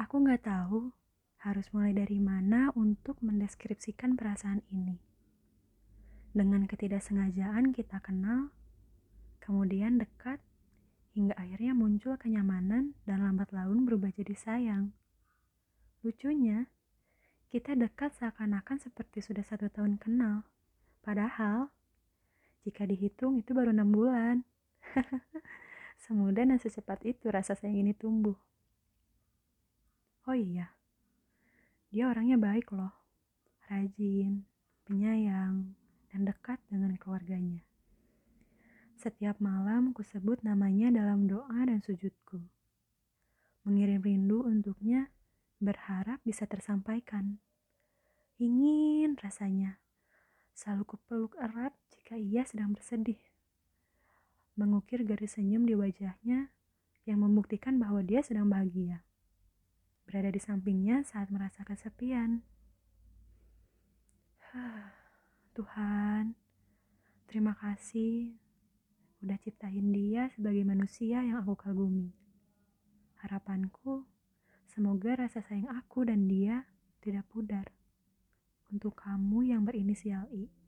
Aku nggak tahu harus mulai dari mana untuk mendeskripsikan perasaan ini. Dengan ketidaksengajaan kita kenal, kemudian dekat, hingga akhirnya muncul kenyamanan dan lambat laun berubah jadi sayang. Lucunya, kita dekat seakan-akan seperti sudah satu tahun kenal. Padahal, jika dihitung itu baru enam bulan. Semudah dan secepat itu rasa sayang ini tumbuh. Oh iya, dia orangnya baik loh, rajin, penyayang, dan dekat dengan keluarganya. Setiap malam ku sebut namanya dalam doa dan sujudku. Mengirim rindu untuknya, berharap bisa tersampaikan. Ingin rasanya, selalu kupeluk erat jika ia sedang bersedih. Mengukir garis senyum di wajahnya yang membuktikan bahwa dia sedang bahagia berada di sampingnya saat merasa kesepian. Tuhan, terima kasih udah ciptain dia sebagai manusia yang aku kagumi. Harapanku, semoga rasa sayang aku dan dia tidak pudar. Untuk kamu yang berinisial I.